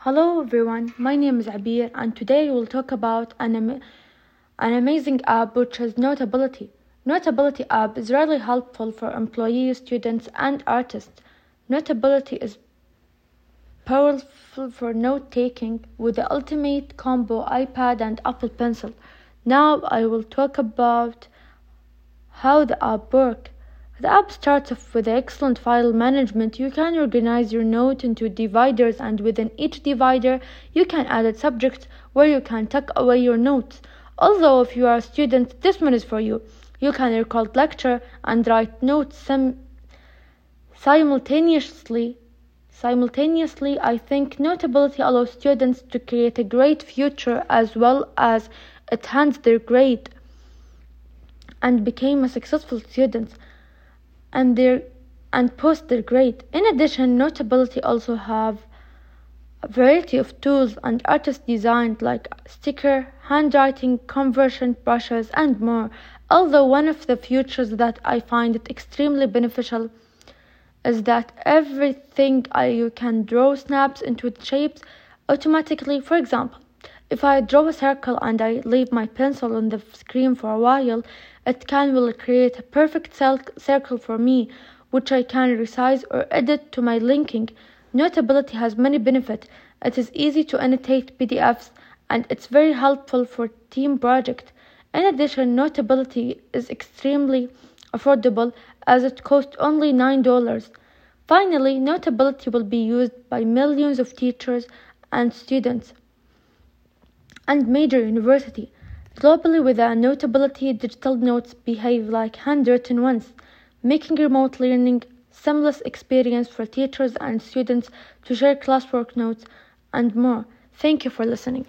Hello everyone, my name is Abir and today we'll talk about an, am- an amazing app which is Notability. Notability app is really helpful for employees, students and artists. Notability is powerful for note taking with the ultimate combo iPad and Apple Pencil. Now I will talk about how the app works. The app starts off with excellent file management. You can organize your note into dividers and within each divider you can add subjects where you can tuck away your notes. Although if you are a student, this one is for you. You can record lecture and write notes sim- simultaneously. Simultaneously, I think Notability allows students to create a great future as well as enhance their grade and become a successful student and their and post their grade. In addition, Notability also have a variety of tools and artist designed like sticker, handwriting, conversion brushes, and more. Although one of the features that I find it extremely beneficial is that everything I, you can draw snaps into shapes automatically. For example, if I draw a circle and I leave my pencil on the screen for a while, it can will create a perfect circle for me, which I can resize or edit to my linking. Notability has many benefits. It is easy to annotate PDFs and it's very helpful for team projects. In addition, Notability is extremely affordable as it costs only $9. Finally, Notability will be used by millions of teachers and students and major university. Globally, with a notability, digital notes behave like handwritten ones, making remote learning seamless experience for teachers and students to share classwork notes and more. Thank you for listening.